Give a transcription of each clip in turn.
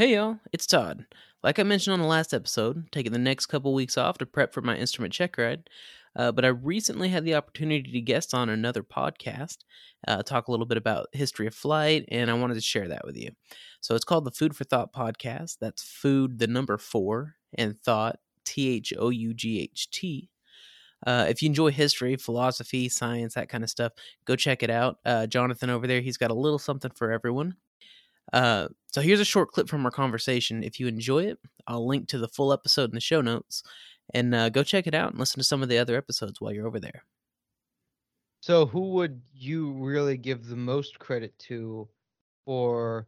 Hey y'all, it's Todd. Like I mentioned on the last episode, taking the next couple weeks off to prep for my instrument check ride. Uh, but I recently had the opportunity to guest on another podcast, uh, talk a little bit about history of flight, and I wanted to share that with you. So it's called the Food for Thought podcast. That's food, the number four, and thought, T H O U G H T. Uh, if you enjoy history, philosophy, science, that kind of stuff, go check it out. Uh, Jonathan over there, he's got a little something for everyone. Uh, so here's a short clip from our conversation. If you enjoy it, I'll link to the full episode in the show notes, and uh, go check it out and listen to some of the other episodes while you're over there. So, who would you really give the most credit to for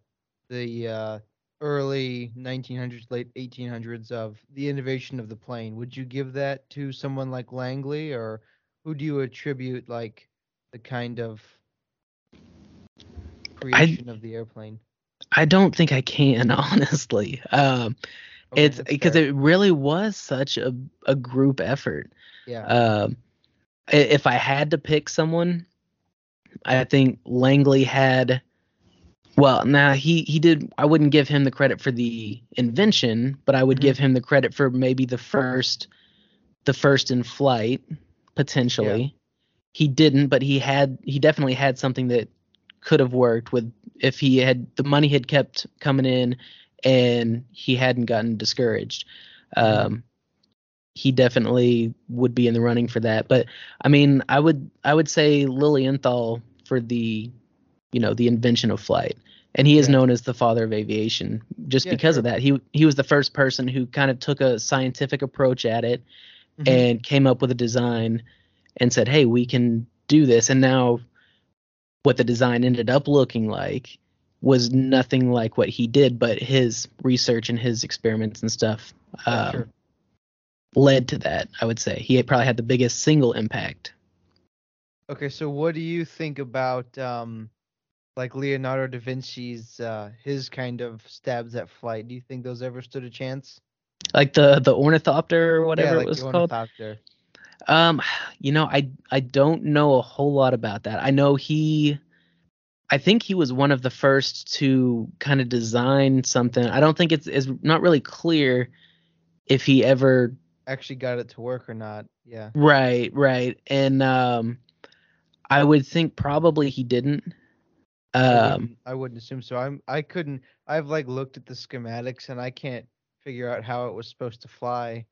the uh, early 1900s, late 1800s of the innovation of the plane? Would you give that to someone like Langley, or who do you attribute like the kind of creation of the airplane? I don't think I can, honestly. Um, Okay, it's because it really was such a, a group effort. yeah, Um, if I had to pick someone, I think Langley had. Well, now he he did. I wouldn't give him the credit for the invention, but I would Mhm. give him the credit for maybe the first, the first in flight potentially. He didn't, but he had. He definitely had something that could have worked with if he had the money had kept coming in, and he hadn't gotten discouraged. Um, he definitely would be in the running for that. But I mean, I would I would say Lilienthal for the you know the invention of flight, and he is Yeah. known as the father of aviation just Yeah, because of that. He he was the first person who kind of took a scientific approach at it Mhm. and came up with a design and said, "Hey, we can do this." And now, what the design ended up looking like was nothing like what he did, but his research and his experiments and stuff um, sure. led to that. I would say he had probably had the biggest single impact. Okay, so what do you think about um like Leonardo da Vinci's uh his kind of stabs at flight? Do you think those ever stood a chance? Like the the ornithopter or whatever yeah, like it was the called. Um, you know, I I don't know a whole lot about that. I know he I think he was one of the first to kind of design something. I don't think it's it's not really clear if he ever Actually got it to work or not. Yeah. right, right. And um I would think probably he didn't. I Um wouldn't, I wouldn't assume so. I'm I couldn't I've like looked at the schematics and I can't figure out how it was supposed to fly.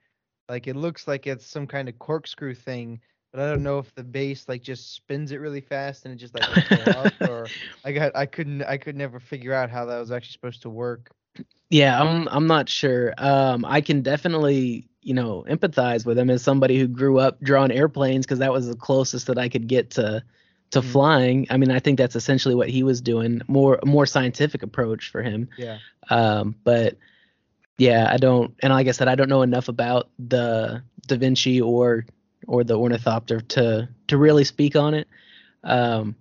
Like it looks like it's some kind of corkscrew thing, but I don't know if the base like just spins it really fast and it just like will go up or I got I couldn't I could never figure out how that was actually supposed to work. Yeah, I'm I'm not sure. Um, I can definitely, you know, empathize with him as somebody who grew up drawing airplanes because that was the closest that I could get to to Mhm. flying. I mean, I think that's essentially what he was doing, more more scientific approach for him. Yeah. Um, but yeah, I don't, and like I said, I don't know enough about the Da Vinci or or the ornithopter to to really speak on it. Um,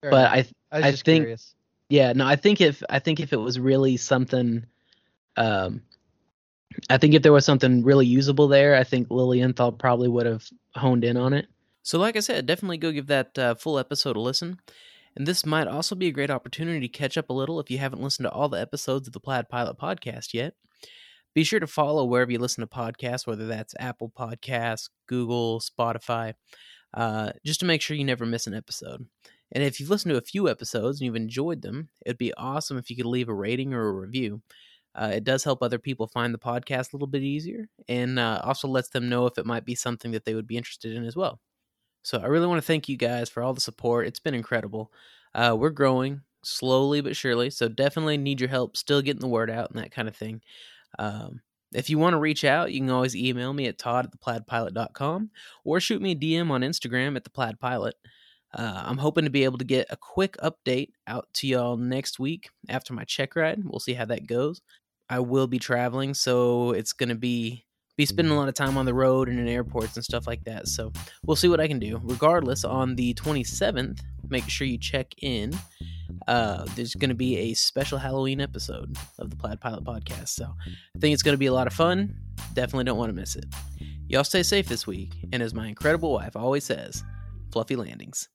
fair but. I I was I just think- curious. yeah, no, I think if I think if it was really something, um, I think if there was something really usable there, I think Lilienthal probably would have honed in on it. So, like I said, definitely go give that uh, full episode a listen. And this might also be a great opportunity to catch up a little if you haven't listened to all the episodes of the Plaid Pilot podcast yet. Be sure to follow wherever you listen to podcasts, whether that's Apple Podcasts, Google, Spotify, uh, just to make sure you never miss an episode. And if you've listened to a few episodes and you've enjoyed them, it'd be awesome if you could leave a rating or a review. Uh, it does help other people find the podcast a little bit easier and uh, also lets them know if it might be something that they would be interested in as well. So I really want to thank you guys for all the support. It's been incredible. Uh, we're growing slowly but surely, so definitely need your help still getting the word out and that kind of thing. Um, if you want to reach out, you can always email me at todd at theplaidpilot.com or shoot me a DM on Instagram at theplaidpilot. Uh, I'm hoping to be able to get a quick update out to y'all next week after my check ride. We'll see how that goes. I will be traveling, so it's going to be be spending a lot of time on the road and in airports and stuff like that. So we'll see what I can do. Regardless, on the 27th, make sure you check in. Uh, there's going to be a special Halloween episode of the Plaid Pilot podcast. So I think it's going to be a lot of fun. Definitely don't want to miss it. Y'all stay safe this week. And as my incredible wife always says, fluffy landings.